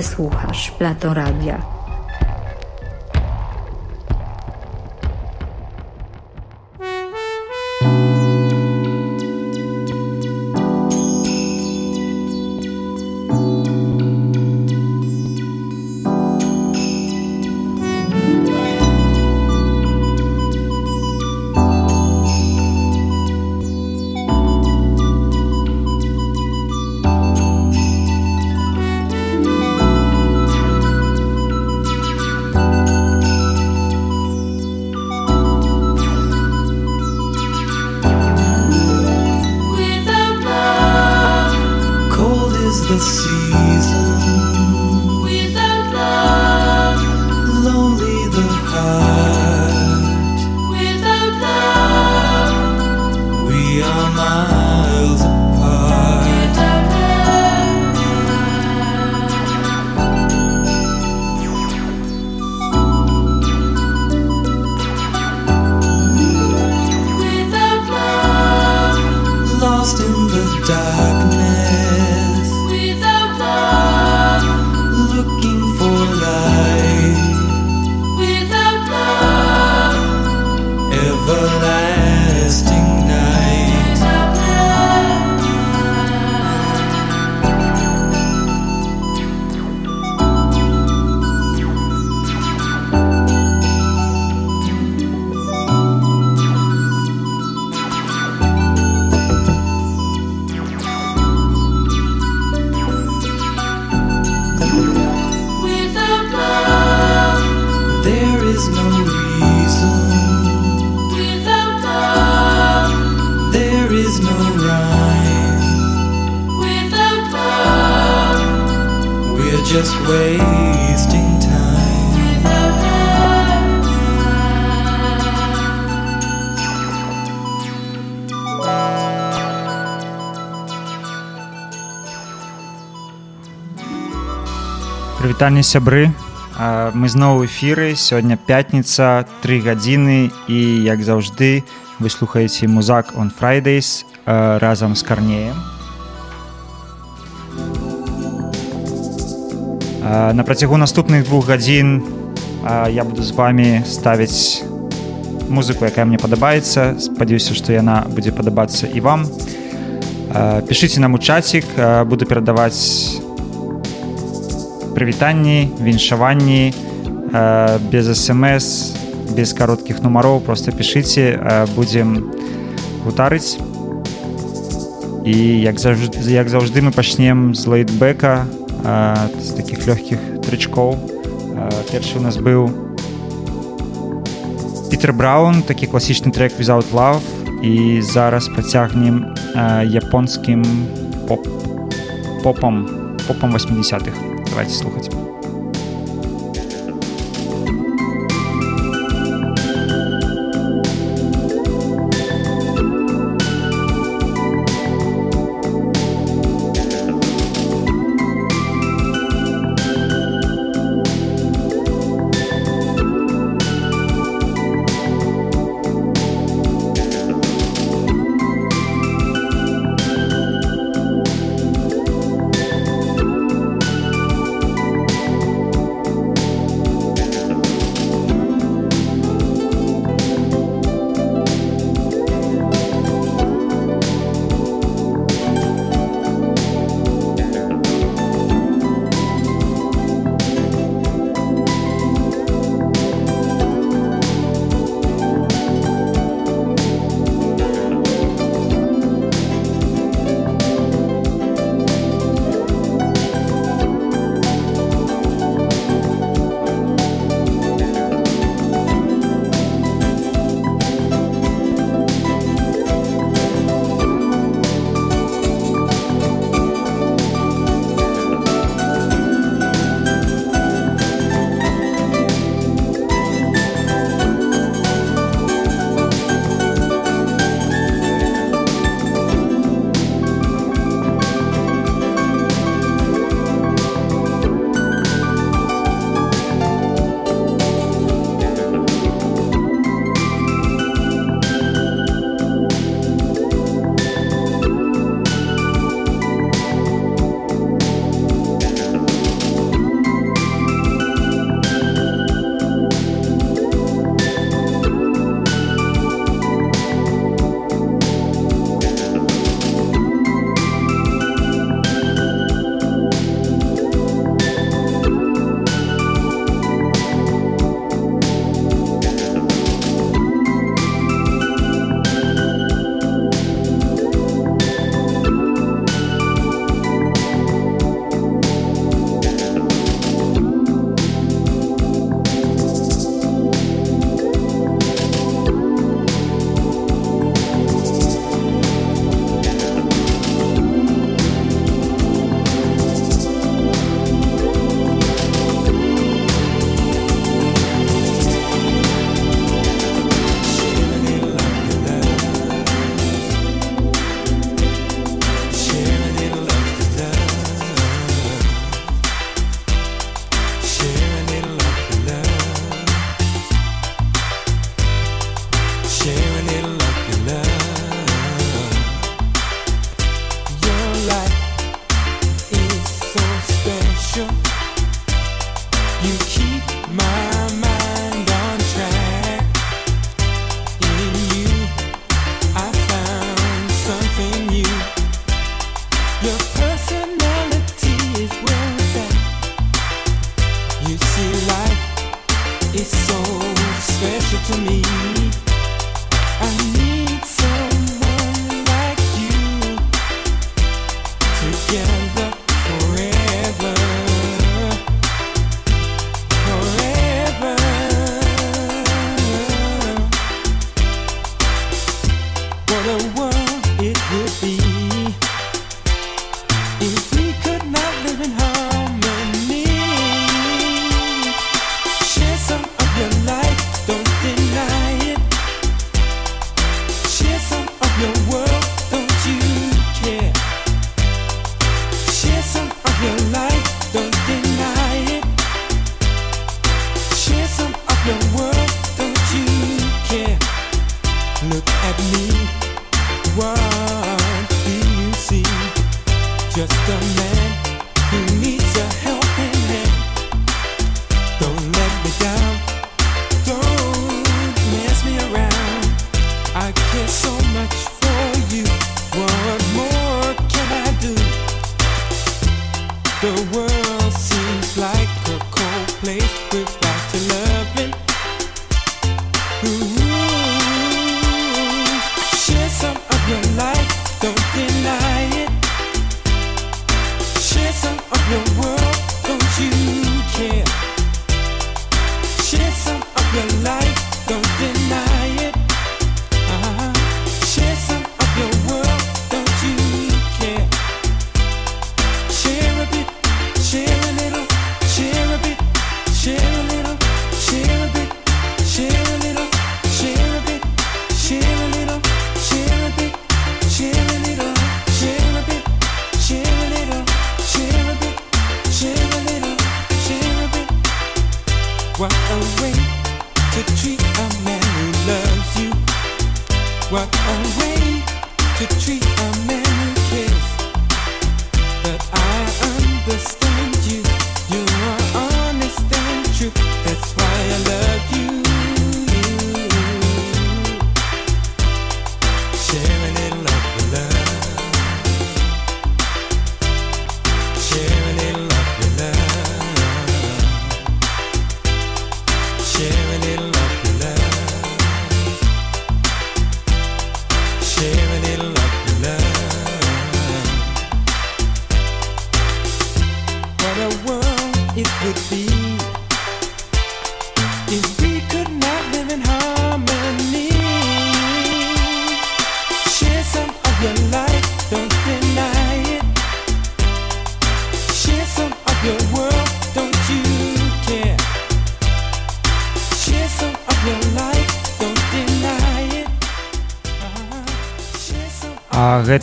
Wysłuchasz Plato Radia. вітанне сябры мы зноў эфіры сёння пятніца три гадзіны і як заўжды вы слухаеце музак on Fridays разам з карнеем на працягу наступных двух гадзін я буду з вами ставіць музыку якая мне падабаецца спадзяюся што яна будзе падабацца і вам пішыце нам у чацік буду перадаваць прывітанні віншаванні э, без смс без кароткіх нумароў просто пішыце э, будзем гутарыць і як заўжды як заўжды мы пачнем з лейтбека э, з таких лёгкіх трычкоў першы у нас быў Пітер Браун такі класічны трек without love і зараз працягнем японскім поп попам попам 80-х Давайте слухать. to me.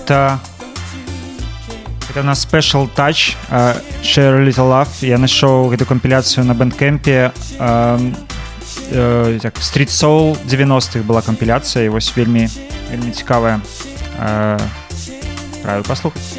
это на special touch uh, share little love я нашоў гэту кампіляцыю на бэндкемпе uh, uh, так street soul 90-х была кампіляцыя і вось вельмі вельмі цікавая uh, раю паслухаць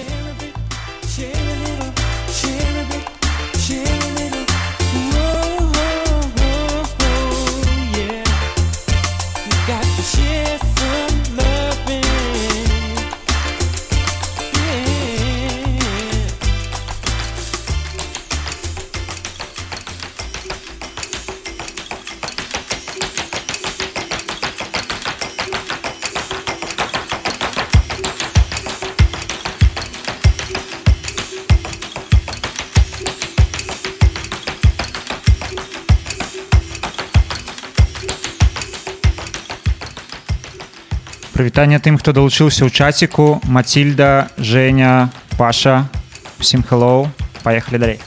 прывітанне тым хто далучыўся ў чаціку мацільда Женя паша усім хэллоу паехалі далей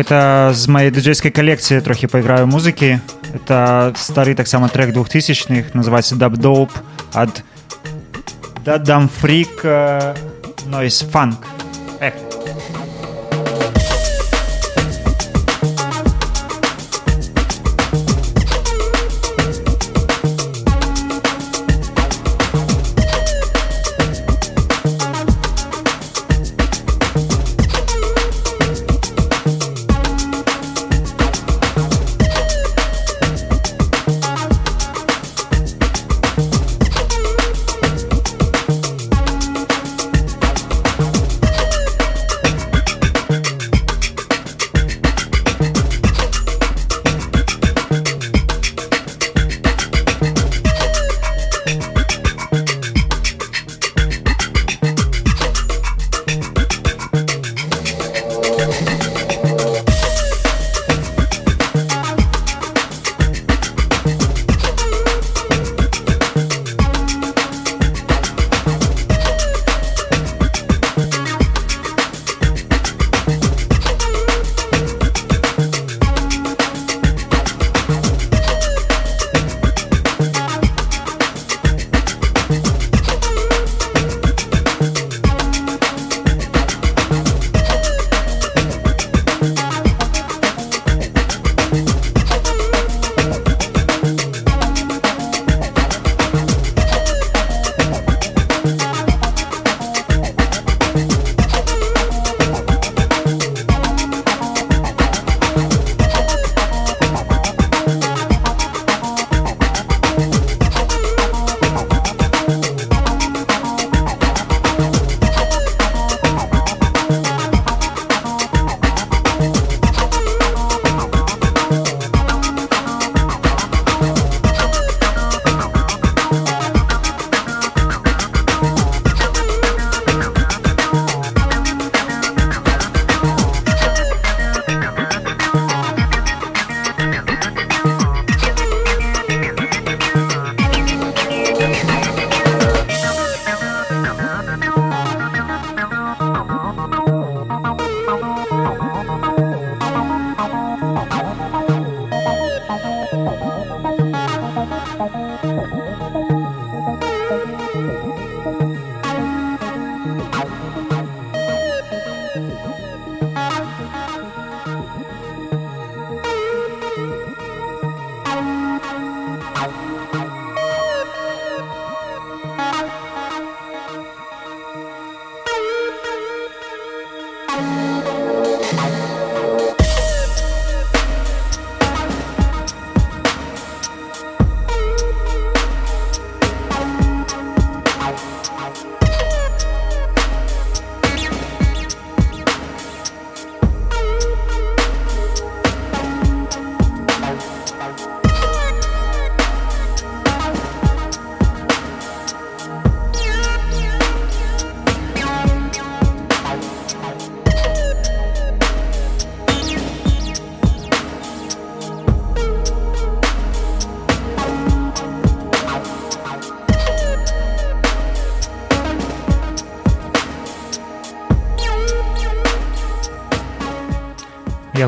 гэта з маёй дыджейскай калекцыі трохі пайграю музыкі это стары таксама трек двухтысячных называется дабдоп ад дадам фрик нойс фанк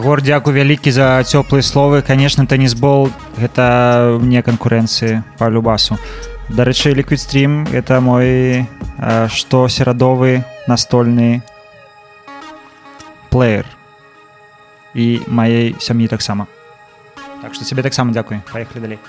Ягор дзякуй вялікі за цёплыя словы конечно теннисбол гэта мне канкурэнцыі по любасу. Дарэчы ліквідстрим это мой што серадовы настольны плеер. І маей сям'і таксама так что цябе таксама дзякуй паехалі далей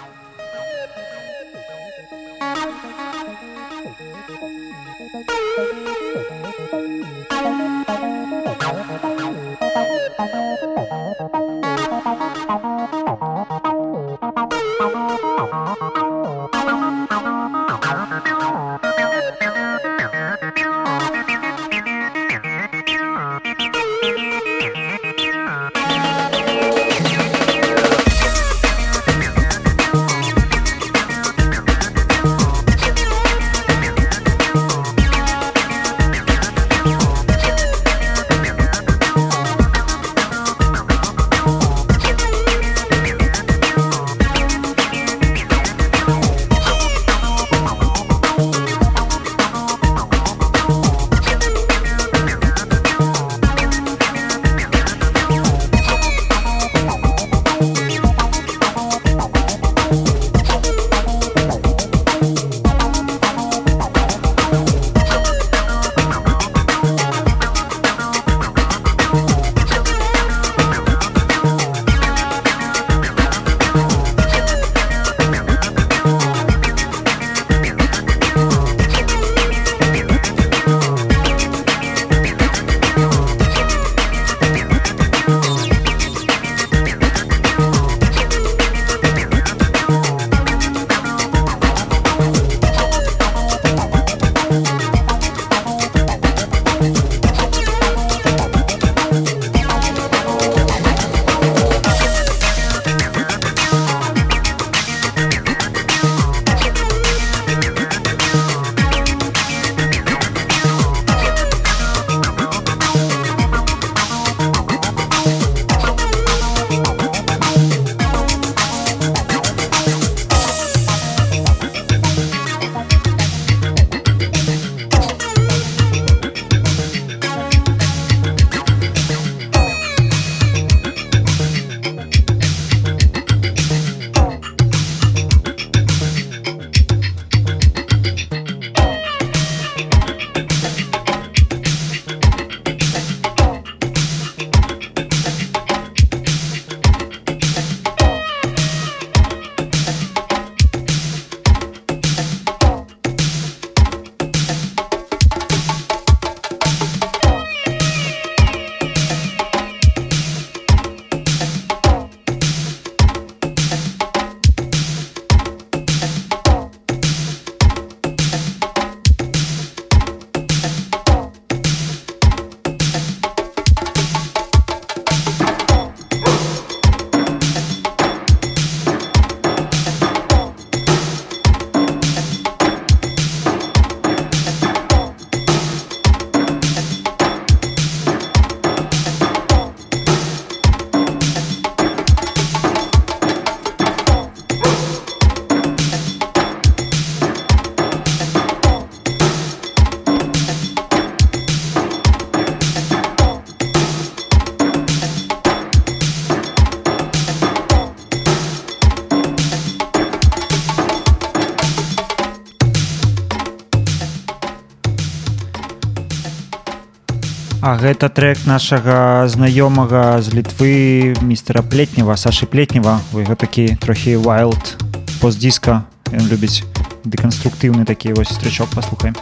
А гэта трек нашага знаёмага з літвы містера плетнева Сашы плетнева. Вы такі трохі wild постдіска ён любіць дэканструктыўны такі вось стрычок паслухаем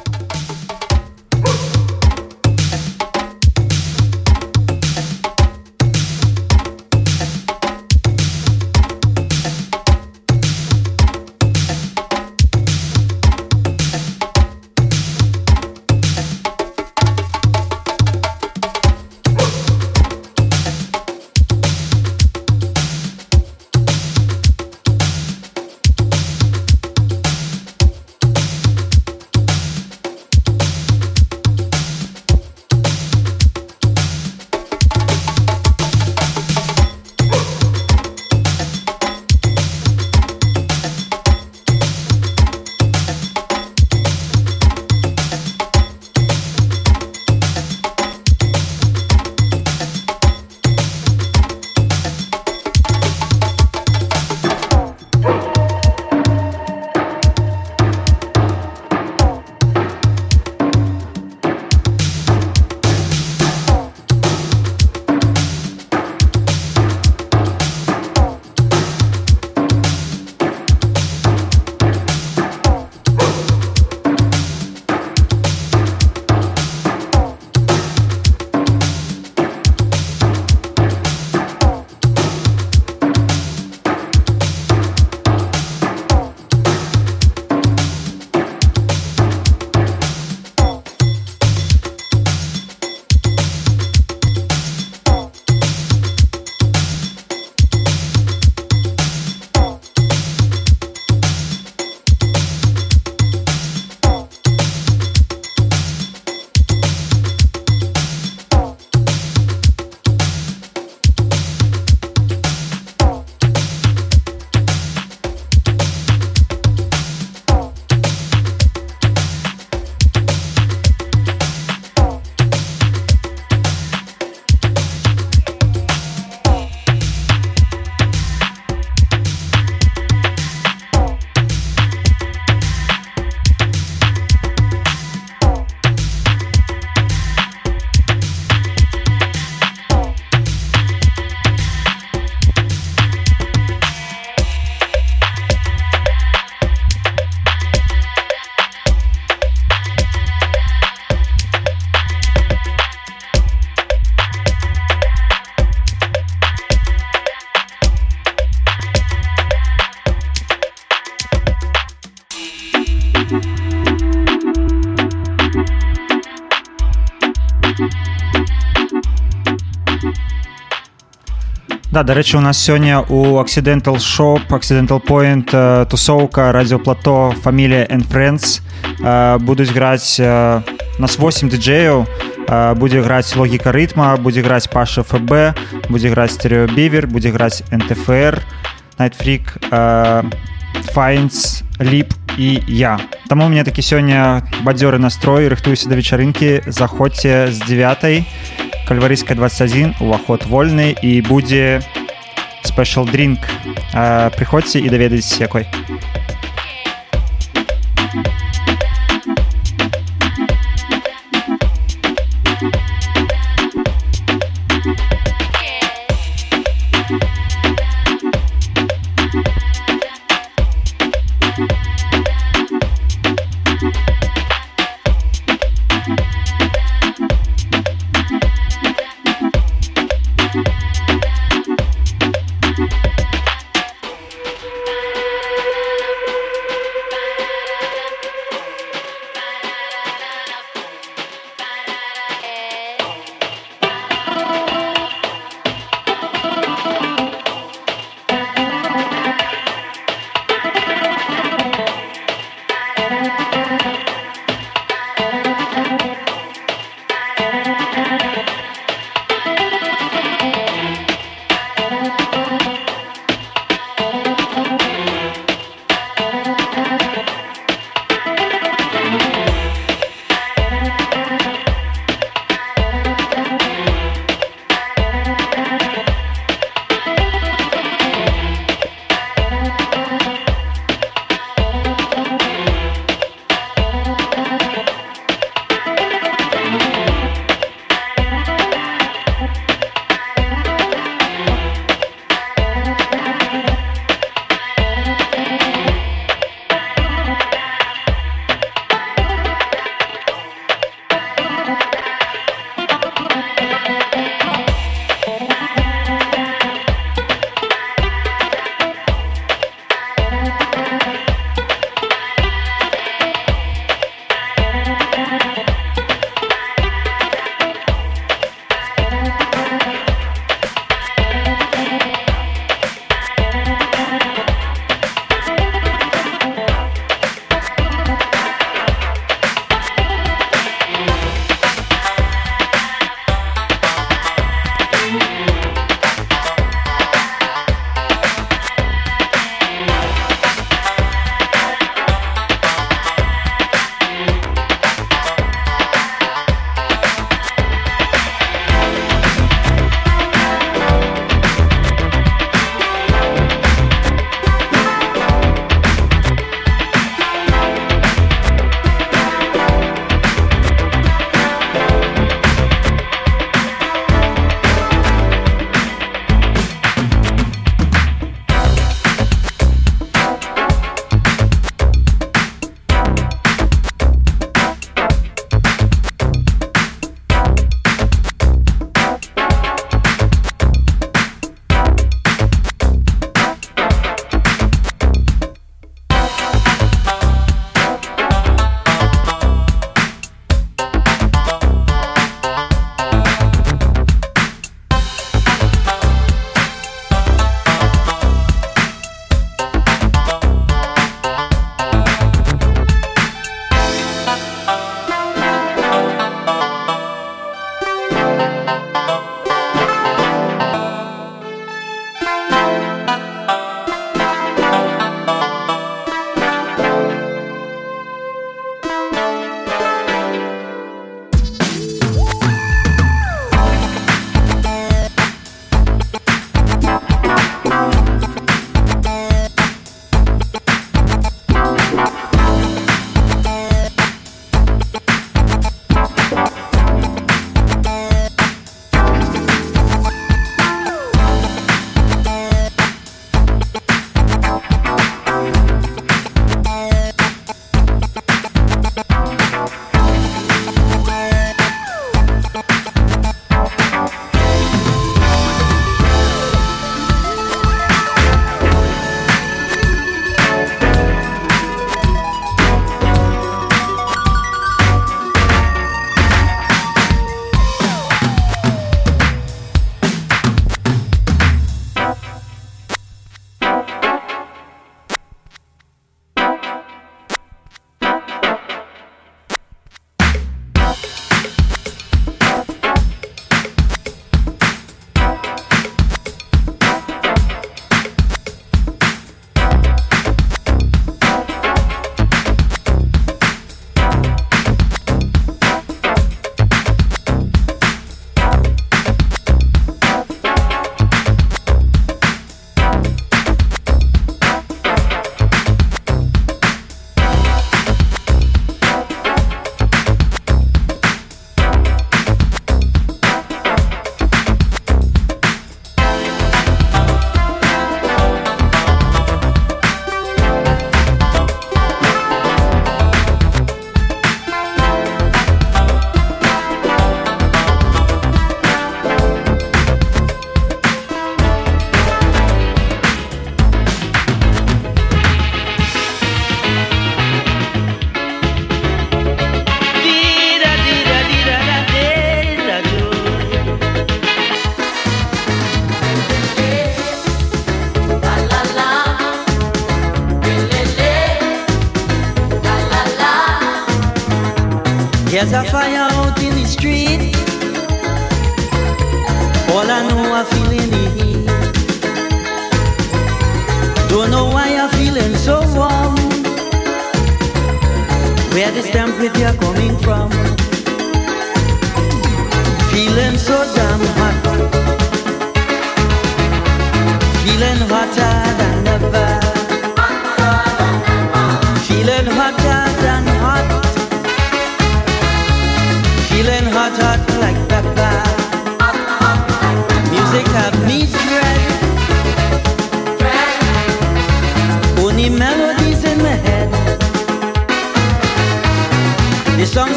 Да, дарэчы у нас сёння у accidental shop accidental point э, тусоўка радиоплато фамілія and friends э, будуць граць э, нас 8 диджеяў будзе граць логіка рытма будзе граць паша фб будзе граць стереобівер будзе граць нтфр найтфрик файнс ліп і я Таму мне такі сёння бадзёры настрой рыхтуюся да вечарынкі заходзьце з 9 Кальварийская 21, уваход вольный і будзе special drink. А, Прыходзьце і даведайцеся якой.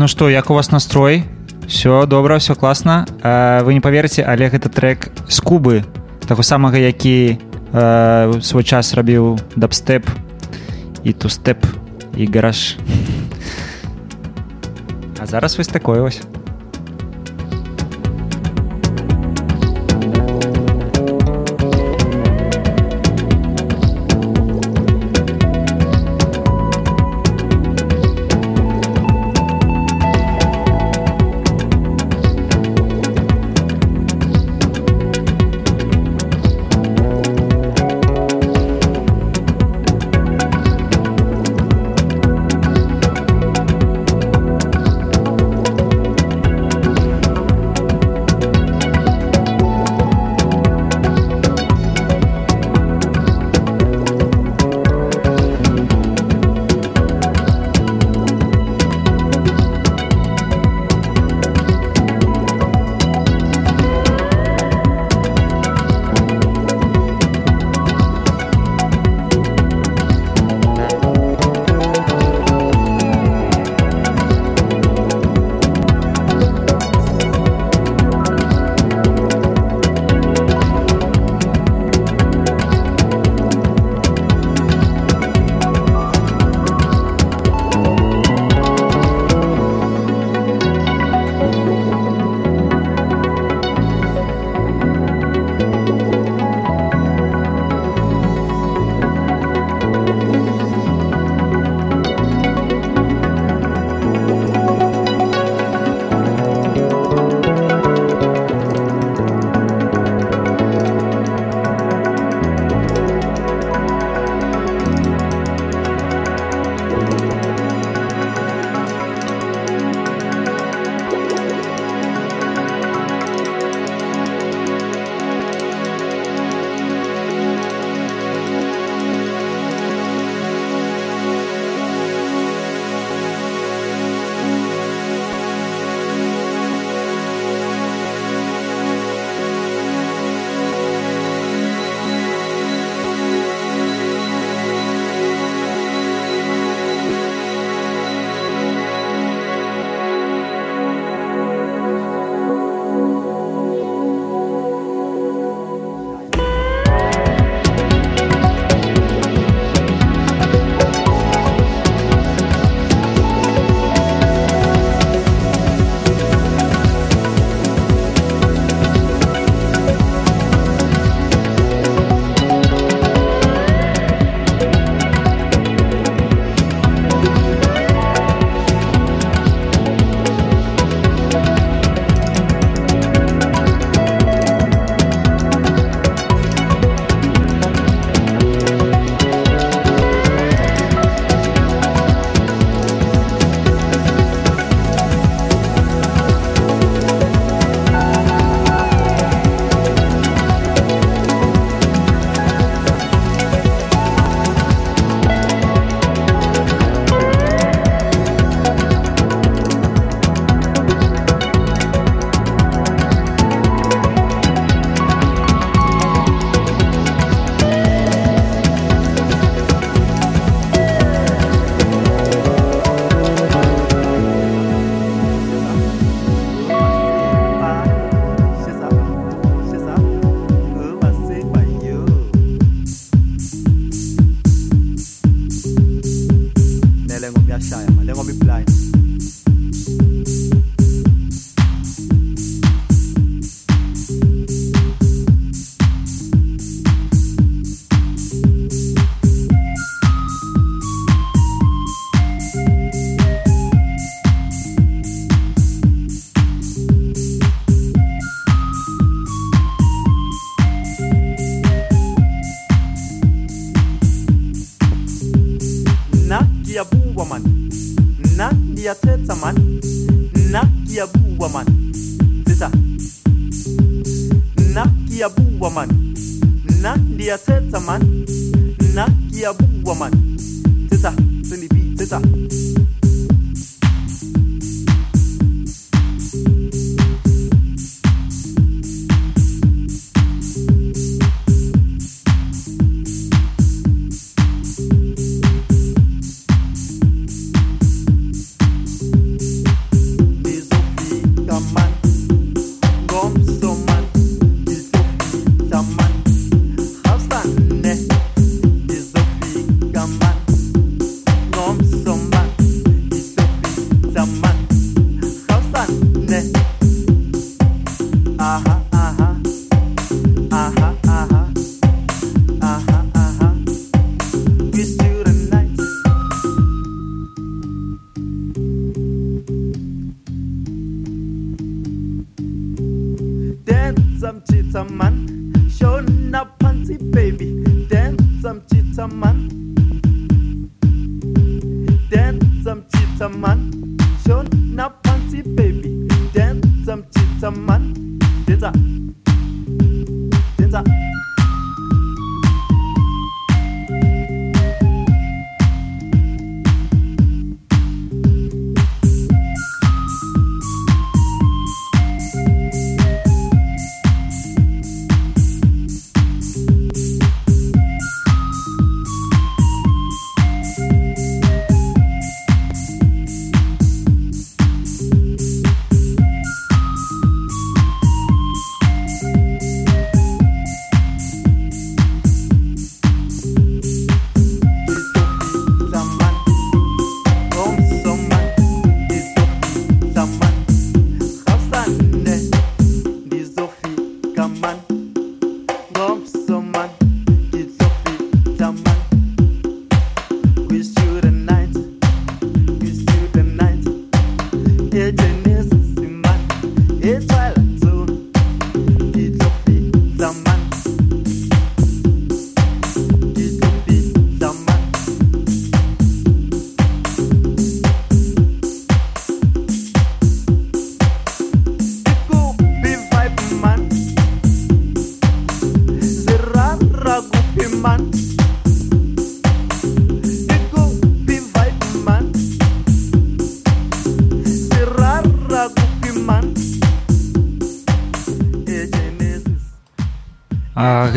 Ну што як у вас настрой? Все добра все класна э, вы не поверыце але гэта трек з кубы таго самага які э, свой час рабіў дабстеп і тустеп і гараж. А зараз вось такое вось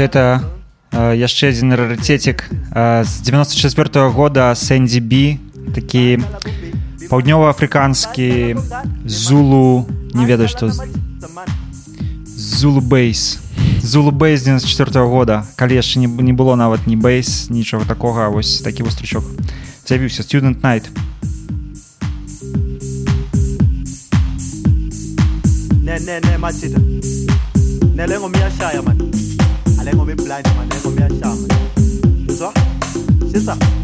гэта а, яшчэ адзін рарыцецік а, з 94 -го года Сэнді Бі такі паўднёва-афрыканскі зулу не ведаю што зулу бейс зулу бейс 94 -го года. Калі яшчэ не, не было нават ні бейс нічога такога вось такі вострычок з'явіўся. Student night. Ne ne ne machita Ne lengo miyashaya man Alengo mi blind man Lengo miyashaya man Yizwa Shisa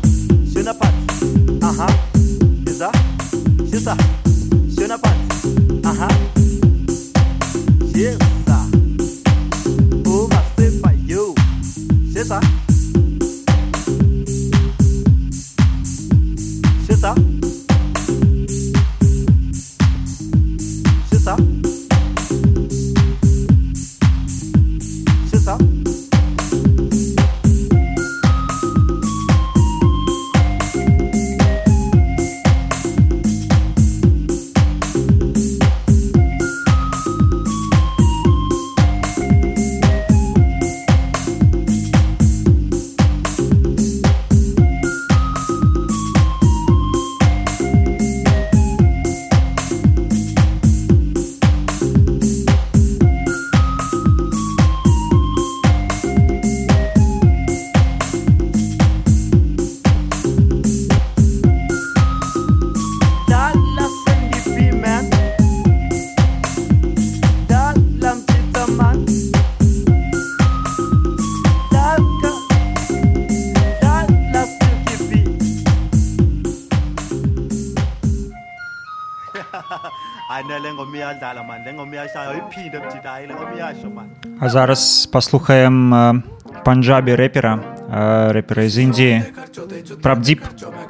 А зараз паслухаем э, панджабі рэпера э, рэпера з Індіі прабдзіп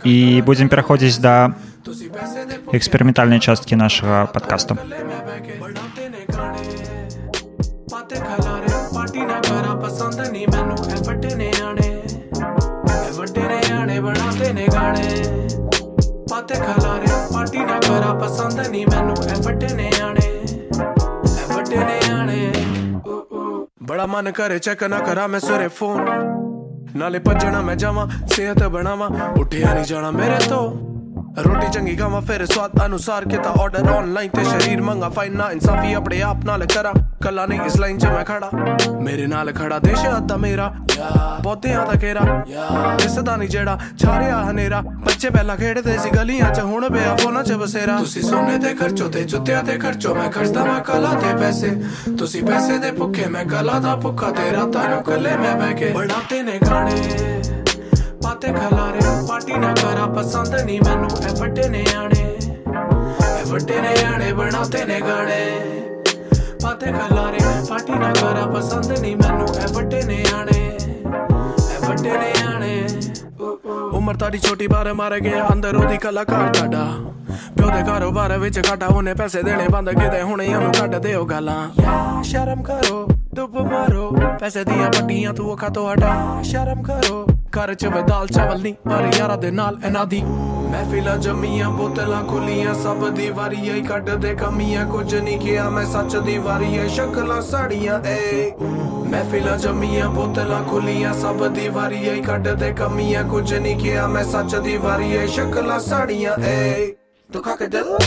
і будзем пераходзіць да эксперыментальнай часткі нашага падкасту ਬੜਾ ਮਨ ਕਰੇ check ਨਾ ਕਰਾਂ ਮੈਂ ਸਵੇਰੇ phone ਨਾਲੇ ਭੱਜਣਾ ਮੈਂ ਜਾਵਾਂ ਸਿਹਤ ਬਣਾਵਾਂ ਉੱਠਿਆ ਨਹੀਂ ਜਾਣਾ ਮੇਰੇ ਤੋਂ ਰੋਟੀ ਚੰਗੀ ਖਾਵਾਂ, ਫਿਰ ਸਵਾਦ ਅਨੁਸਾਰ ਕਿਤਾ ਆਰਡਰ ਆਨਲਾਈਨ ਤੇ ਸ਼ਰੀਰ ਮੰਗਾ। ਫਾਈਨਾ ਇਨਸਾਫੀ ਆਪਣੇ ਆਪ ਨਾਲ ਕਰਾਂ। ਕੱਲਾ ਨਹੀਂ, ਇਸ ਲਾਈਨ 'ਚ ਮੈਂ ਖੜਾ। ਮੇਰੇ ਨਾਲ ਖੜਾ ਦੇਸ਼ ਅੱਧਾ ਮੇਰਾ। ਪੌਦਿਆਂ ਦਾ ਘੇਰਾ। ਦਿਸਦਾ ਨਹੀਂ ਜਿਹੜਾ ਛਾਰਿਆ ਹਨੇਰਾ। ਬੱਚੇ ਪਹਿਲਾਂ ਖੇਡਦੇ ਸੀ ਗਲੀਆਂ 'ਚ, ਹੁਣ ਪਿਆ ਫੋਨਾਂ 'ਚ ਬਸੇਰਾ। ਤੁਸੀਂ ਸੋਨੇ ਦੇ ਖਰਚੋ ਤੇ ਜੁੱਤਿਆਂ ਤੇ ਖਰਚੋ, ਮੈਂ ਖਰਚਦਾ ਮੈਂ ਕਲਾ ਤੇ ਪੈਸੇ। ਤੁਸੀਂ ਪੈਸੇ ਦੇ ਭੁੱਖੇ, ਮੈਂ ਕਲਾ ਦਾ ਭੁੱਖਾ ਤੇਰਾ ਰਾਤਾਂ ਨੂੰ ਕੱਲੇ ਮੈਂ ਬਹਿ ਕੇ ਬਣਾਤੇ ਨੇ ਗਾਣੇ। ਪਾਤੇ ਖਲਾਰੇ, ਪਾਰਟੀ ਨਾ ਕਰਾ, ਪਸੰਦ ਨਹੀਂ ਮੈਨੂੰ ਐ ਵੱਡੇ ਨੇ ਆਣੇ ਐ ਵੱਡੇ ਨੇ ਆਣੇ ਬਣਾਤੇ ਨੇ ਗਾਣੇ। ਪਾਤੇ ਖਲਾਰੇ, ਪਾਰਟੀ ਨਾ ਕਰਾ, ਪਸੰਦ ਨਹੀਂ ਮੈਨੂੰ ਐ ਵੱਡੇ ਨੇ ਆਣੇ ਐ ਵੱਡੇ ਨੇ ਆਣੇ ਉਮਰ ਤਾੜੀ ਛੋਟੀ ਬਾਰ ਮਾਰ ਗਿਆ, ਅੰਦਰ ਉਹਦੀ ਕਲਾਕਾਰ ਤੁਹਾਡਾ। ਪਿਓ ਦੇ ਕਾਰੋਬਾਰ ਵਿੱਚ ਘਾਟਾ ਉਹਨੇ ਪੈਸੇ ਦੇਣੇ ਬੰਦ ਕਿਤੇ, ਹੁਣੇ ਉਹਨੂੰ ਕੱਢ ਦਿਓ ਗਾਲਾਂ। ਯਾ ਸ਼ਰਮ ਕਰੋ ਡੁੱਬ ਮਾਰੋ, ਪੈਸੇ ਦੀਆਂ ਪੱਟੀਆਂ ਤੂੰ ਅੱਖਾਂ ਤੋਂ ਹਟਾ ਸ਼ਰਮ ਕਰੋ ਘਰ ਚ ਵੇ ਦਾਲ ਚਾਵਲ ਨਹੀਂ ਪਰ ਯਾਰਾਂ ਦੇ ਨਾਲ ਇਹਨਾਂ ਦੀ। ਮਹਿਫਿਲਾਂ ਜਮੀਆਂ, ਬੋਤਲਾਂ ਖੁੱਲੀਆਂ, ਸਭ ਦੀ ਵਾਰੀ ਆਈ, ਕੱਢਦੇ ਕਮੀਆਂ। ਕੁਝ ਨਹੀਂ ਕਿਹਾ ਮੈਂ, ਸੱਚ ਦੀ ਵਾਰੀ ਐ ਸ਼ਕਲਾਂ ਸਾੜੀਆਂ, ਏ। ਮਹਿਫਿਲਾਂ ਜਮੀਆਂ, ਬੋਤਲਾਂ ਖੁੱਲੀਆਂ, ਸਭ ਦੀ ਵਾਰੀ ਆਈ, ਕੱਢਦੇ ਕਮੀਆਂ। ਕੁਝ ਨਹੀਂ ਕਿਹਾ ਮੈਂ, ਸੱਚ ਦੀ ਵਾਰੀ ਐ ਸ਼ਕਲਾਂ ਸਾੜੀਆਂ, ਏ। ਤੂੰ ਖਾ ਕੇ ਦਿਲ?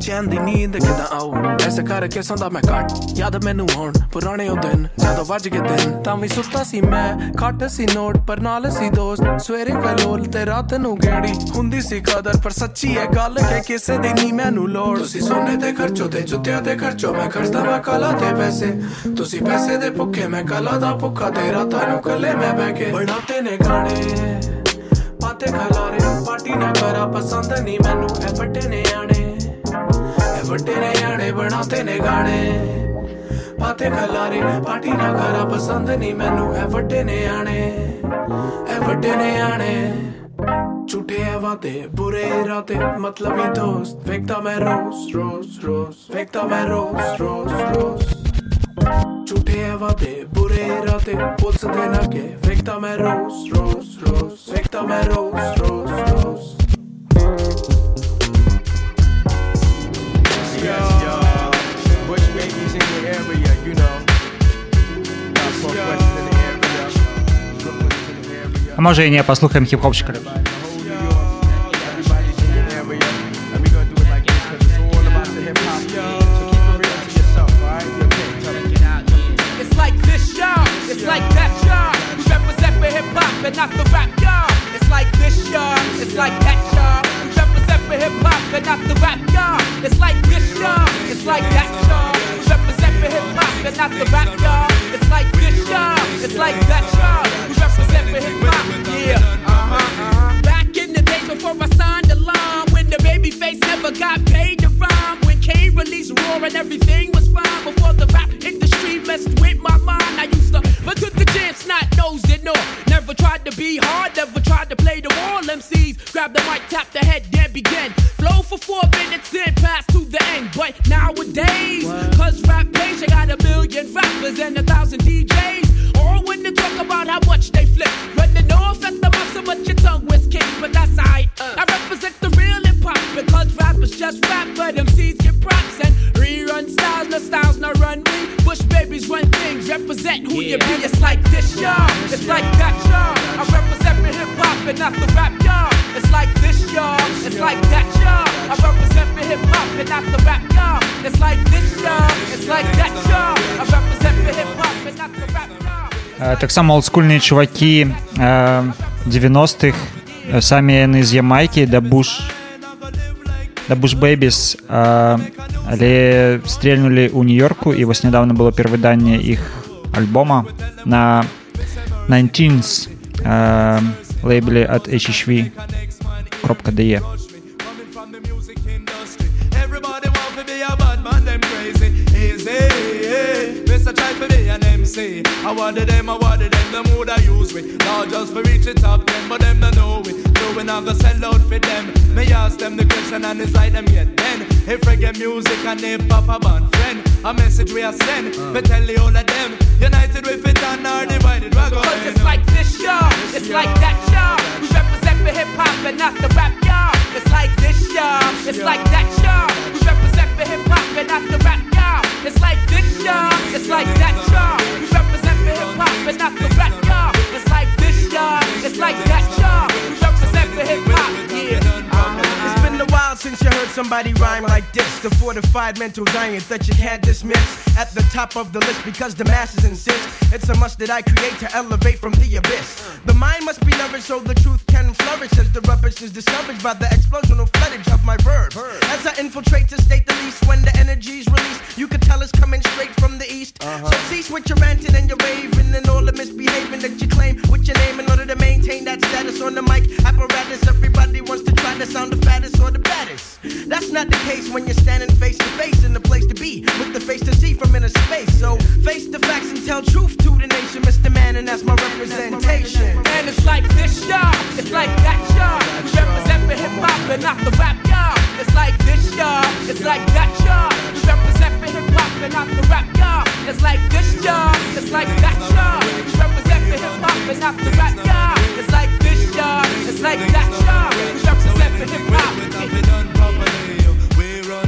ਚੈਨ ਦੀ ਨੀਂਦ ਕਿਦਾਂ ਆਉ ਐਸੇ ਕਰਕੇ ਸੌਂਦਾ ਮੈਂ ਘੱਟ। ਯਾਦ ਮੈਨੂੰ ਹੁਣ ਪੁਰਾਣੇ ਉਹ ਦਿਨ, ਜਦੋਂ ਵੱਜ ਗਏ ਦਿਨ। ਤਾਂ ਵੀ ਸੁੱਤਾ ਸੀ ਮੈਂ, ਖੱਟ ਸੀ ਨੋਟ, ਪਰ ਨਾਲ ਸੀ ਦੋਸਤ। ਸਵੇਰੇ ਕਲੋਲ ਤੇ ਰਾਤ ਨੂੰ ਗੇੜੀ ਹੁੰਦੀ ਸੀ ਕਦਰ। ਪਰ ਸੱਚੀ ਹੈ ਗੱਲ ਕਿ ਕਿਸੇ ਦੀ ਨਹੀਂ ਮੈਨੂੰ ਲੋੜ। ਤੁਸੀਂ ਸੋਨੇ ਤੇ ਖਰਚੋ ਤੇ ਜੁੱਤਿਆਂ ਤੇ ਖਰਚੋ, ਮੈਂ ਖਰਚਦਾ ਮੈਂ ਕਲਾ ਤੇ ਪੈਸੇ। ਤੁਸੀਂ ਪੈਸੇ ਦੇ ਭੁੱਖੇ, ਮੈਂ ਕਲਾ ਦਾ ਭੁੱਖਾ ਤੇ ਰਾਤਾਂ ਨੂੰ ਕੱਲੇ ਮੈਂ ਬਹਿ ਕੇ ਬਣਾਤੇ ਨੇ ਗਾਣੇ। ਪਾਤੇ ਖਲਾਰੇ, ਪਾਰਟੀ ਨਾ ਕਰਾ, ਪਸੰਦ ਨਹੀਂ ਮੈਨੂੰ ਐ ਫੱਟੇ ਨੇ ਆਣੇ। ਐ ਵੱਡੇ ਨੇ ਆਣੇ ਬਣਾਤੇ ਨੇ ਗਾਣੇ ਪਾਤੇ ਖਲਾਰੇ ਪਾਰਟੀ ਨਾ ਕਰਾ ਪਸੰਦ ਨਹੀਂ ਮੈਨੂੰ ਐ ਵੱਡੇ ਨੇ ਆਣੇ ਐ ਵੱਡੇ ਨੇ ਆਣੇ ਝੂਠੇ ਐ ਵਾਦੇ ਬੁਰੇ ਇਰਾਦੇ ਮਤਲਬੀ ਦੋਸਤ ਵੇਖਦਾ ਮੈਂ ਰੋਜ਼ ਰੋਜ਼ ਰੋਜ਼ ਵੇਖਦਾ ਮੈਂ ਰੋਜ਼ ਰੋਜ਼ ਰੋਜ਼ ਝੂਠੇ ਐ ਵਾਦੇ ਬੁਰੇ ਇਰਾਦੇ ਪੁਲਿਸ ਦੇ ਨਾਕੇ ਵੇਖਦਾ ਮੈਂ ਰੋਜ਼ ਰੋਜ਼ ਰੋਜ਼ ਵੇਖਦਾ ਮੈਂ ਰੋਜ਼ ਰੋਜ਼ ਰੋਜ਼ Yes, like that, y'all. We represent for hip hop and not the rap, y'all. It's like this, y'all. It's like that, y'all. We represent for hip hop and not the rap, y'all. It's like this, y'all. It's like that, y'all. And not the rap, y'all. It's like this, y'all. It's like that, y'all. We represent for hip hop, yeah. Uh-huh, uh-huh. Back in the days before I signed the line, when the baby face never got paid to rhyme, when Kane released Raw and everything was fine before the rap industry messed with my mind. I used to look to the gym, snot nosed it, no. Never tried to be hard, never tried to play the wall. MCs grab the mic, tap the head, then begin. Flow for four minutes, then pass to the end. But nowadays, cause rap page, I got a million rappers and a thousand DJs. All when they talk about how much they flip. Running off at the mouth so much your tongue was kicked, but that's alright. I represent the real hip hop because rappers just rap, but MCs get props and rerun styles. No styles, no run me. Bush babies run things, represent who you be. It's like this, y'all. It's like that, y'all. I represent for hip hop and not the rap, y'all. It's like this, y'all. It's like that, y'all. I represent for hip hop and not the rap, y'all. It's like this, y'all. It's like that, y'all. I represent for hip hop and not the rap, y'all. Е, Так само олдскульні чуваки е, 90-х, е, самі яны з Ямайкі, да Буш да Буш Бэйбіс, е, але стрельнули ў Нью-Йорку, і вось нядаўна было перавыданне іх альбома на 19 е, лейбле ад hhv.de. MC. I wanted them, I wanted them, the mood I use with. Not just for reach the top ten, but them don't know it. So when I go sell out for them, me ask them the question and it's like them yet then. If reggae music and hip hop a band friend, a message we are send, uh. but tell the all of them, united with it and are divided. We're Cause it's like this, y'all. It's like that, y'all. We represent for hip hop and not the rap, y'all. It's like this, y'all. It's like that, y'all. We represent for hip hop and not the rap, y'all. It's like this, y'all. It's like that, y'all. We represent for hip hop and not the rap, y'all. It's like this, y'all. It's like that, y'all. We represent for hip hop, yeah. Since you heard somebody rhyme like this. The fortified mental giant that you can't dismiss. At the top of the list because the masses insist. It's a must that I create to elevate from the abyss. The mind must be nourished so the truth can flourish as the rubbish is discouraged by the explosional floodage of my verbs. As I infiltrate to state the least when the energy's released, you can tell it's coming straight from the east. So uh-huh. cease with your ranting and your raving and all the misbehaving that you claim with your name in order to maintain that status on the mic apparatus. Everybody wants to try to sound the fattest or the baddest artist. That's not the case when you're standing face to face in the place to be, with the face to see from inner space. So face the facts and tell truth to the nation, Mr. Man, and that's my representation. And it's like this, y'all. It's like that, y'all. We represent for hip hop and not the rap, y'all. It's like this, y'all. It's like that, y'all. We represent for hip hop and not the rap, y'all. It's like this, y'all. It's like that, y'all. We represent for hip hop and not the rap, y'all. It's like this, y'all. It's like that, y'all. We run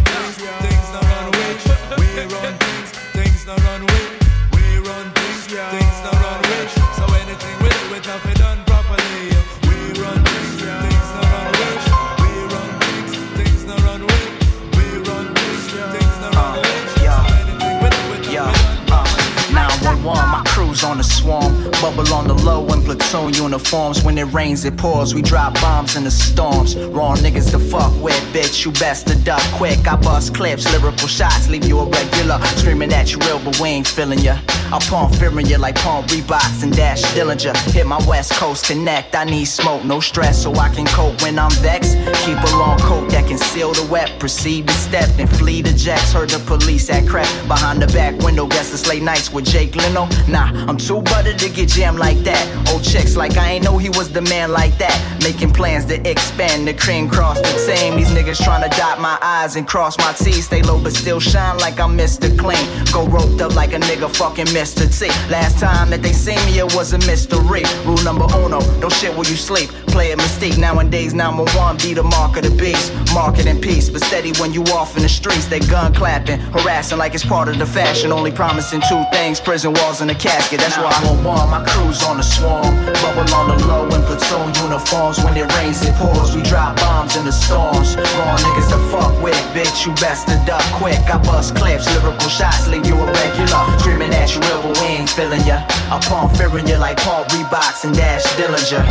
things, things not run away. We run things, things not run away. 911, on the swarm. Bubble on the low in platoon uniforms. When it rains, it pours. We drop bombs in the storms. Wrong niggas to fuck with, bitch. You best to duck quick. I bust clips, lyrical shots, leave you a regular. Screaming at you real, but we ain't feeling ya. I palm fearing you like palm Reeboks and Daz Dillinger. Hit my West Coast connect. I need smoke, no stress, so I can cope when I'm vexed. Keep a long coat that can seal the wet. Proceed to step, then flee the jacks. Heard the police at crap behind the back window. Guess it's late nights with Jake Leno. Nah, I'm too buttered to get jammed like that. Old chicks like I ain't know he was the man like that. Making plans to expand the cream cross the same. These niggas trying to dot my I's and cross my T's. Stay low but still shine like I'm Mr. Clean. Go roped up like a nigga fucking Last time that they seen me, it was a mystery. Rule number uno, don't shit where you sleep. Play a mistake nowadays. 911 be the mark of the beast. Market in peace, but steady when you off in the streets. They gun clapping, harassing like it's part of the fashion. Only promising two things: prison walls and a casket. That's why I'm on one. My crew's on the swarm. Bubble on the low in platoon uniforms. When it rains, it pours. We drop bombs in the storms. Wrong niggas to fuck with, bitch. You best to duck quick. I bust clips, lyrical shots, leave you a regular. Screaming at you we ain't feeling ya. Palm fearing you like Paul Reeboks and Daz Dillinger.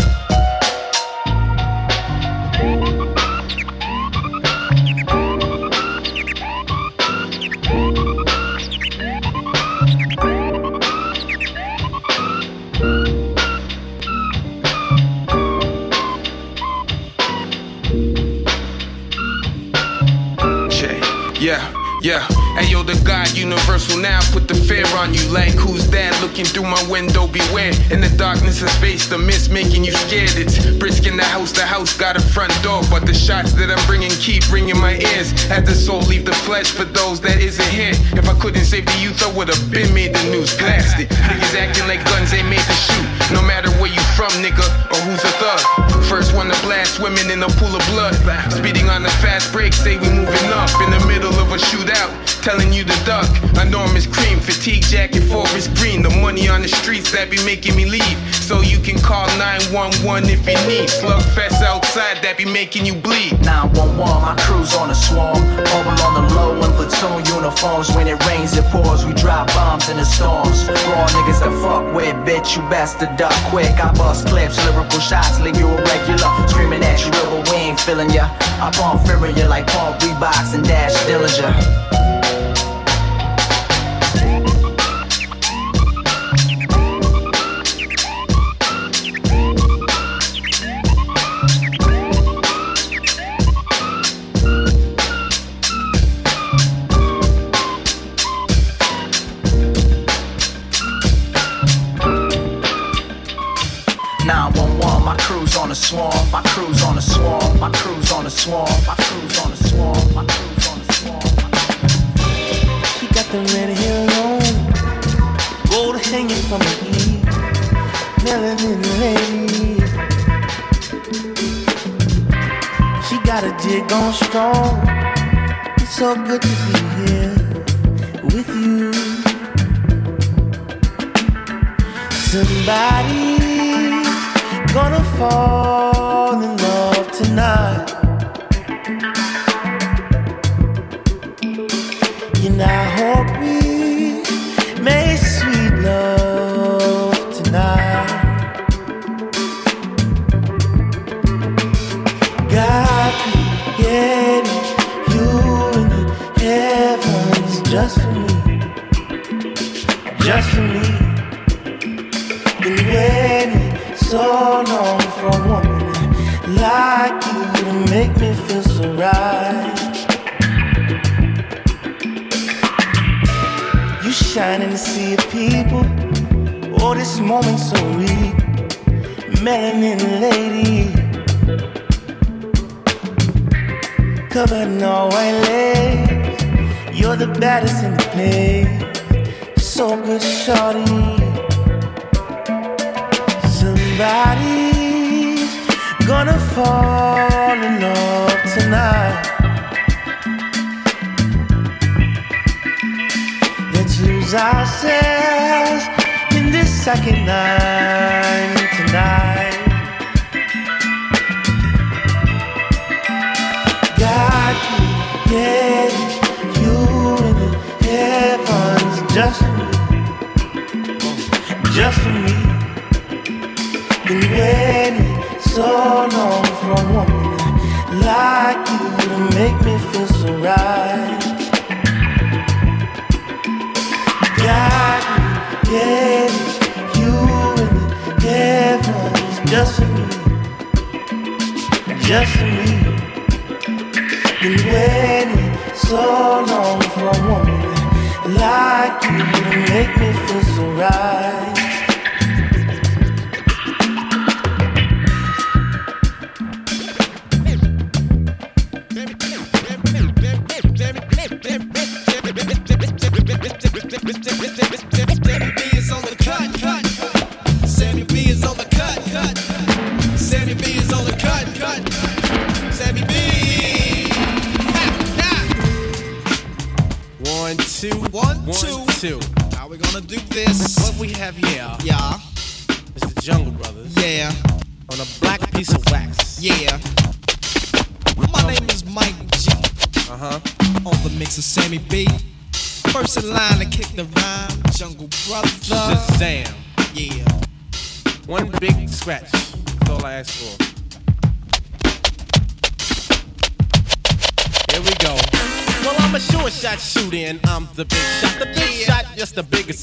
Yeah, yeah. Hey yo, the God universal now put the fear on you. Like who's that looking through my window? Beware. In the darkness of space, the mist making you scared. It's brisk in the house, the house got a front door. But the shots that I'm bringing keep ringing my ears. As the soul leave the flesh for those that isn't here. If I couldn't save the youth, I would've been made the news. Blasted. Niggas acting like guns ain't made to shoot. No matter where you from, nigga, or who's a thug. First one to blast, swimming in a pool of blood. Speeding on the fast break, say we moving up in the middle of a shootout. Telling you to duck. Enormous cream, fatigue jacket, forest green. The money on the streets that be making me leave. So you can call 911 if you need. Slugfest outside that be making you bleed. 911, my crew's on the swarm. Bubble on the low in platoon uniforms. When it rains, it pours. We drop bombs in the storms. Raw niggas that fuck with, bitch. You best to duck quick. I bust clips, lyrical shots, leave you a regular. Screaming at you, but we ain't feeling ya. I palm fearing you like Paul Reeboks and Daz Dillinger. On strong. It's so good to be here with you. Somebody's gonna fall in love tonight. You shine in the sea of people. Oh, this moment so real. Melanin lady. Covered in all white lace. You're the baddest in the place. So good, shorty. Somebody gonna fall in love tonight. Let's lose ourselves in this second night tonight. Got you, yeah, you in the heavens just for me, just for me. Been waiting so make me feel so right. You in the heavens just for me, just for me. Been waiting so long for a woman like you to make me feel so right. The big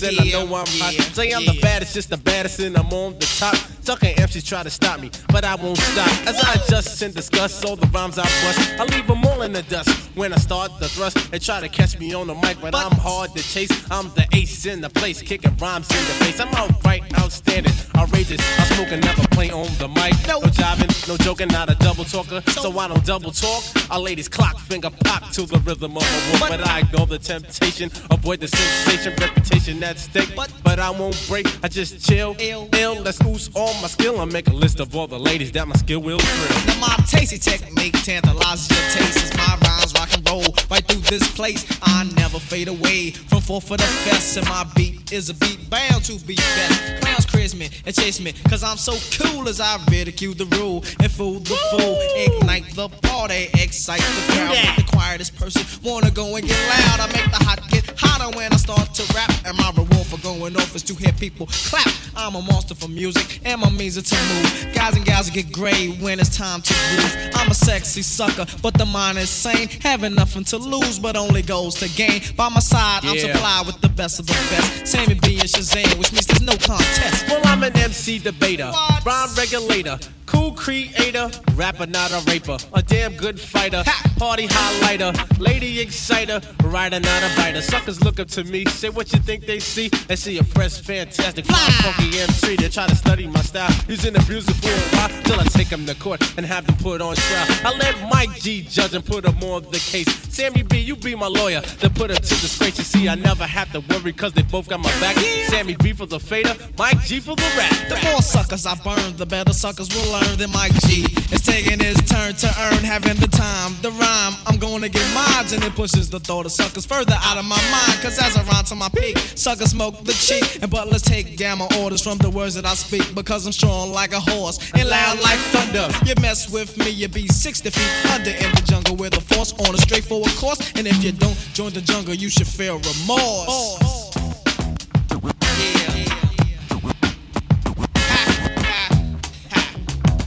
and I know I'm hot. Say I'm the baddest, just the baddest, and I'm on the top. Sucker MCs try to stop me, but I won't stop. As I adjust and discuss all the rhymes I bust, I leave them all in the dust. When I start the thrust, they try to catch me on the mic, but, I'm hard to chase. I'm the ace in the place, kicking rhymes in the face. I'm outright outstanding, outrageous. I smoke and never play on the mic. No jiving, no joking, not a double talker. So I don't double talk. Our ladies clock finger pop to the rhythm of a walk, but I ignore the temptation, avoid the sensation, reputation at stake. But I won't break, I just chill, ill, ill. let's ooze all my skill and make a list of all the ladies that my skill will thrill. Now my tasty technique tantalizes your taste as my rhymes rock and roll right through this place. I never fade away from four for the fest, and my beat is a beat bound to be best. Clowns quiz me and chase me, cause I'm so cool as I ridicule the rule and fool the fool. Ignite the party, excite the crowd. Make the quietest person wanna go and get loud. I make the hot get when I start to rap, and my reward for going off is to hear people clap. I'm a monster for music, and my means are to move. Guys and gals get gray when it's time to groove. I'm a sexy sucker, but the mind is sane. Having nothing to lose, but only goals to gain. By my side, I'm supplied with the best of the best. Sammy B and Shazam, which means there's no contest. Well, I'm an MC debater, What? rhyme regulator, cool creator, rapper, not a raper, a damn good fighter, party highlighter, lady exciter, writer, not a biter. Suckers look up to me, say what you think they see. They see a fresh, fantastic, fly, funky MC. They try to study my style, using abuse a while till I take them to court and have them put on trial. I let Mike G judge and put him on the case. Sammy B, you be my lawyer to put him to disgrace. You see, I never have to worry cause they both got my back. Sammy B for the fader, Mike G for the rap. The more suckers I burn, the better suckers will learn than Mike G. Is taking his turn to earn, having the time, the rhyme. I'm gonna get mines, and it pushes the thought of suckers further out of my mind. Cause as I rhyme to my peak, suckers smoke the cheek. And but let's take down my orders from the words that I speak. Because I'm strong like a horse and loud like thunder. You mess with me, you be 60 feet under in the jungle with a force on a straightforward course. And if you don't join the jungle, you should feel remorse.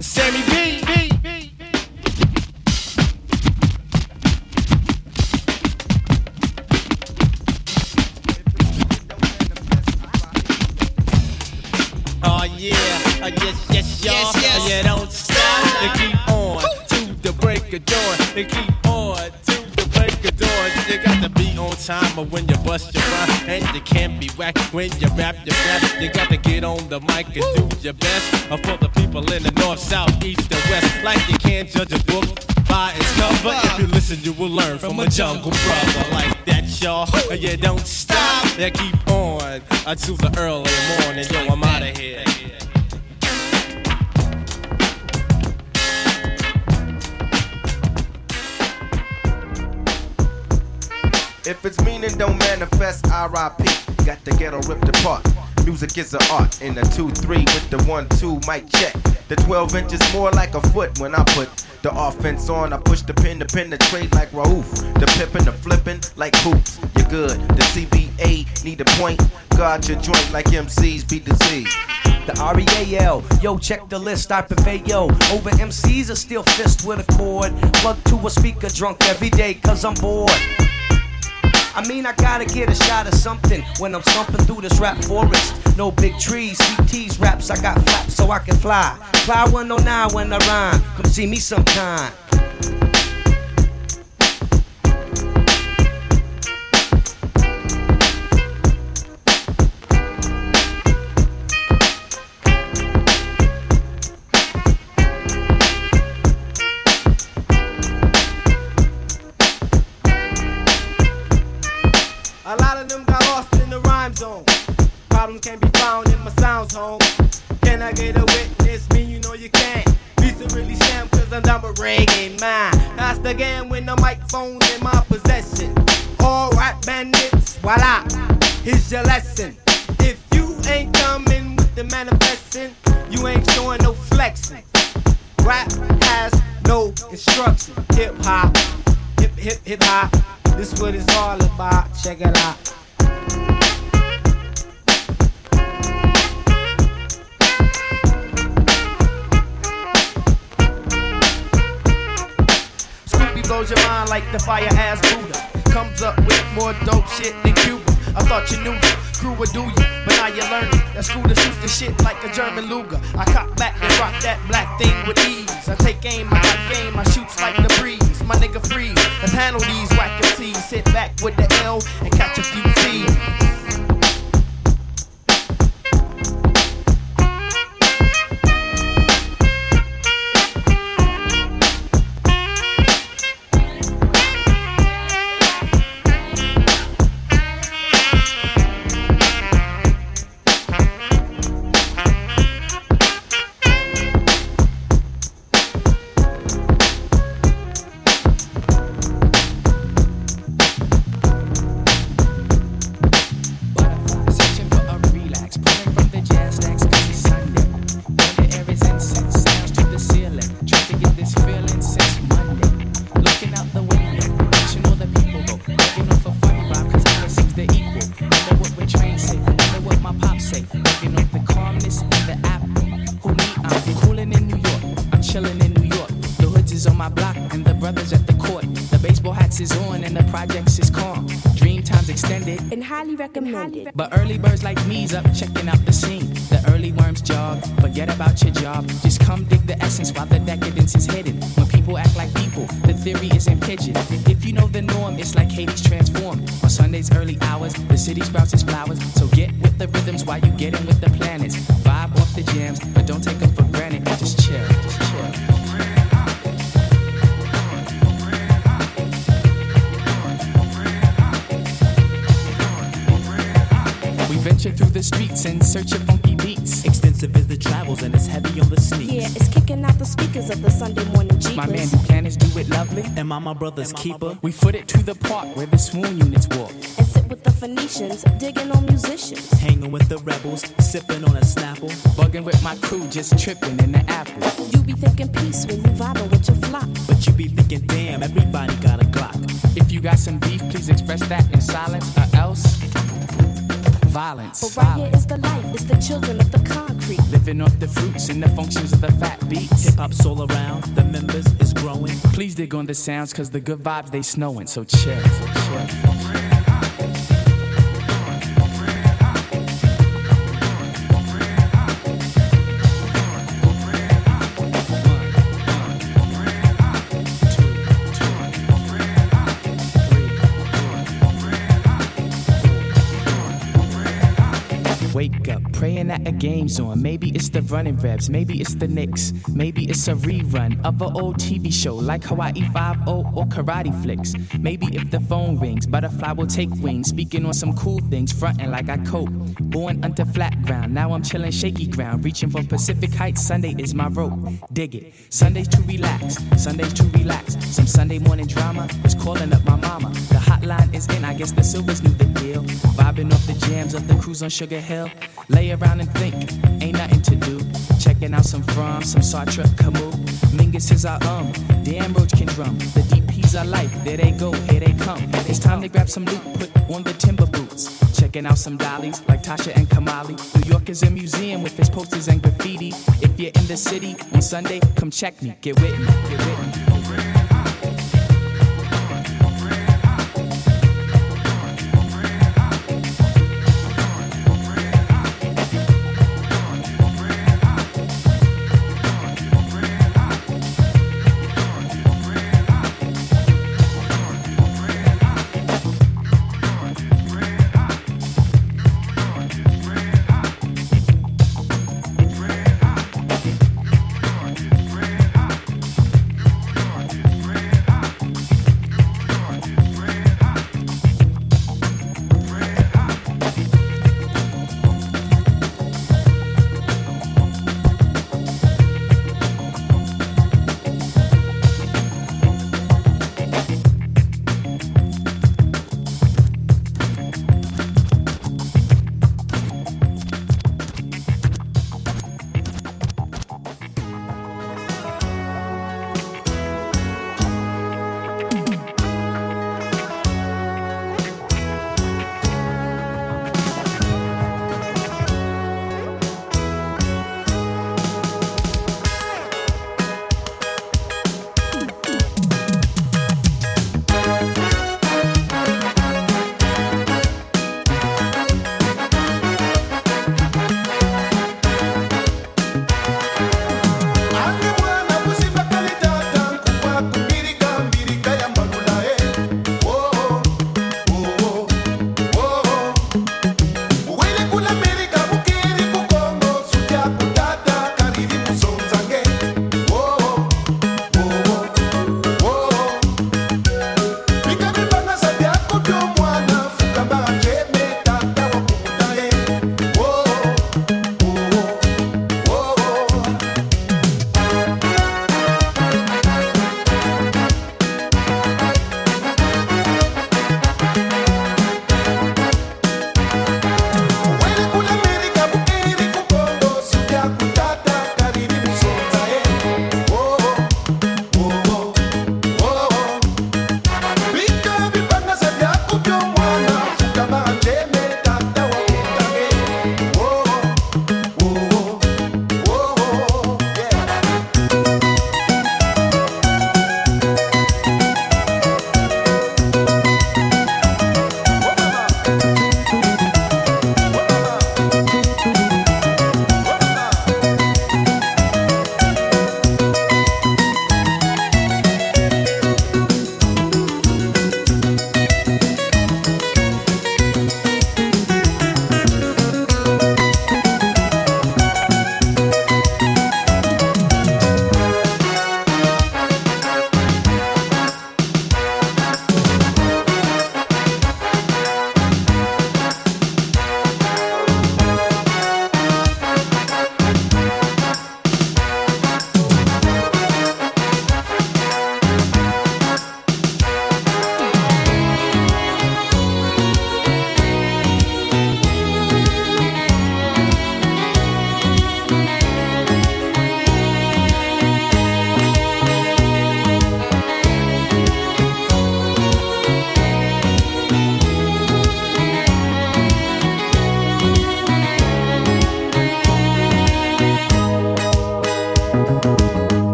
Sammy break of dawn. And keep on to the break of dawn. You got to be on time or when you bust your rhyme. And you can't be whack when you rap your rap. You got to get on the mic and do your best. Uh, for the people in the north, south, east, and west. Like you can't judge a book by its cover. If you listen, you will learn from, a jungle brother like that, y'all. Uh, yeah, don't stop. Yeah, keep on until the early morning. Yo, I'm out of here. If it's meaning don't manifest, RIP. Got the ghetto ripped apart. Music is an art. In the 2-3 with the 1-2 mic check. The 12 inches more like a foot when I put the offense on. I push the pin to penetrate like Raouf. The pippin', the flippin' like hoops. You're good. The CBA need a point. Guard your joint like MCs beat the Z. The R-E-A-L, yo, check the list, I prevail. Yo, over MCs are still fist with a cord. Plug to a speaker drunk every day, cause I'm bored. I mean, I gotta get a shot of something when I'm stumping through this rap forest. No big trees, CT's raps, I got flaps so I can fly. Fly 109 when I rhyme, come see me sometime. Brother's keeper? We foot it to the park where the swoon units walk. And sit with the Phoenicians, digging on musicians. Hanging with the rebels, sipping on a Snapple. Bugging with my crew, just tripping in the apple. You be thinking peace when you vibing with your flock. But you be thinking, damn, everybody got a Glock. If you got some beef, please express that in silence or else violence. But right here is the life, it's the children of the Living off the fruits and the functions of the fat beats. Hip hop's all around, the members is growing. Please dig on the sounds, cause the good vibes they snowing, so chill. So. Praying that a game's on. Maybe it's the running reps, maybe it's the Knicks, maybe it's a rerun of an old TV show like Hawaii 5 or Karate Flicks. Maybe if the phone rings, butterfly will take wings, speaking on some cool things, fronting like I cope. Born under flat ground, now I'm chilling shaky ground, reaching for Pacific Heights. Sunday is my rope, dig it. Sundays to relax, Sundays to relax. Some Sunday morning drama is calling up my mama. The hotline is in. I guess the Sylvers knew the deal. Vibing off the jams of the cruise on Sugar Hill. Lay around and think, ain't nothing to do. Checking out some Fromm, some Sartre, Camus. Mingus is our um, damn Roach can drum. The DPs are like, there they go, here they come. It's time to grab some loot, put on the timber boots. Checking out some dollies like Tasha and Kamali. New York is a museum with its posters and graffiti. If you're in the city on Sunday, come check me, get with me, get with me.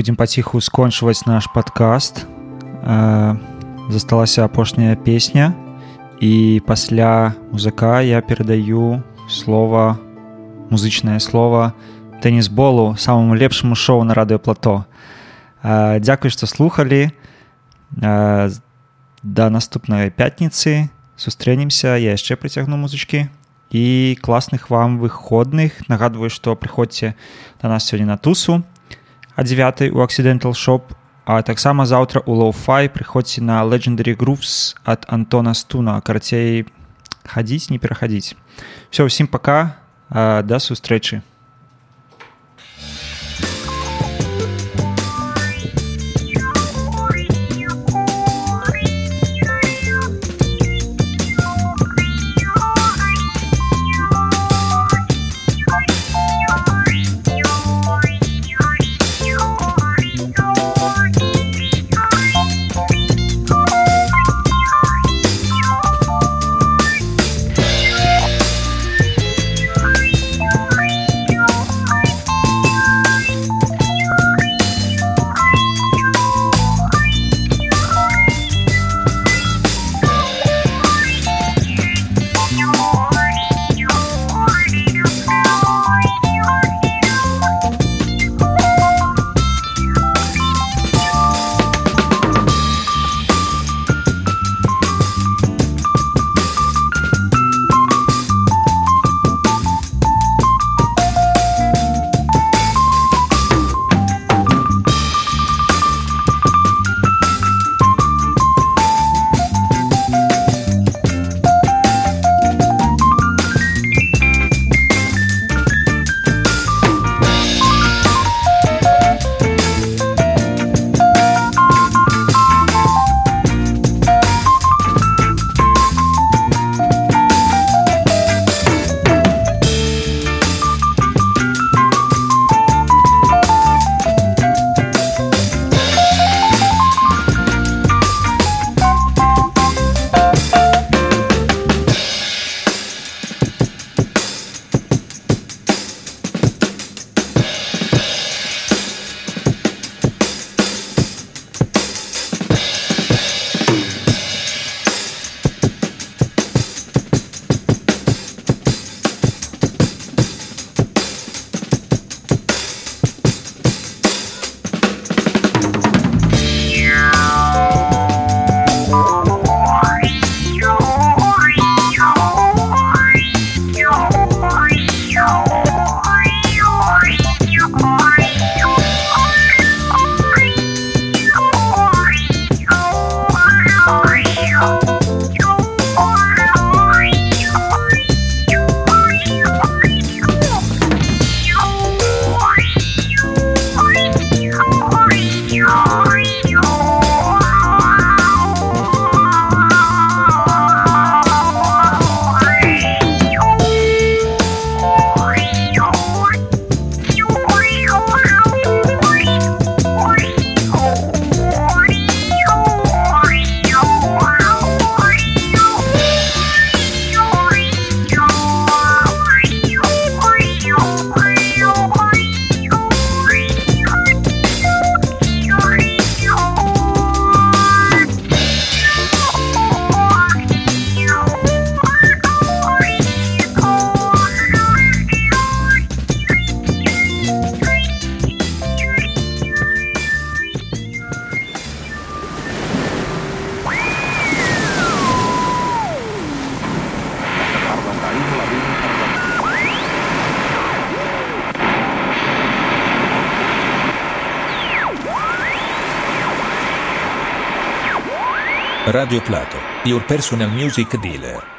будзем паціху скончваць наш падкаст. Э, Засталася апошняя песня і пасля музыка я перадаю слова музычнае слово тэнісболу самому лепшаму шоу на радыёплато. Э, Дзякуй, што слухалі. Э, Да наступнай пятніцы сустрэнемся, я яшчэ прыцягну музычкі і класных вам выходных. Нагадваю, што прыходзьце да нас сёння на тусу а 9 у Accidental Shop, а таксама заўтра у Low-Fi прыходзьце на Legendary Grooves ад Антона Стуна. Карацей хадзіць, не перахадзіць. Усё ўсім пака, а, да сустрэчы. Radio Plato, your personal music dealer.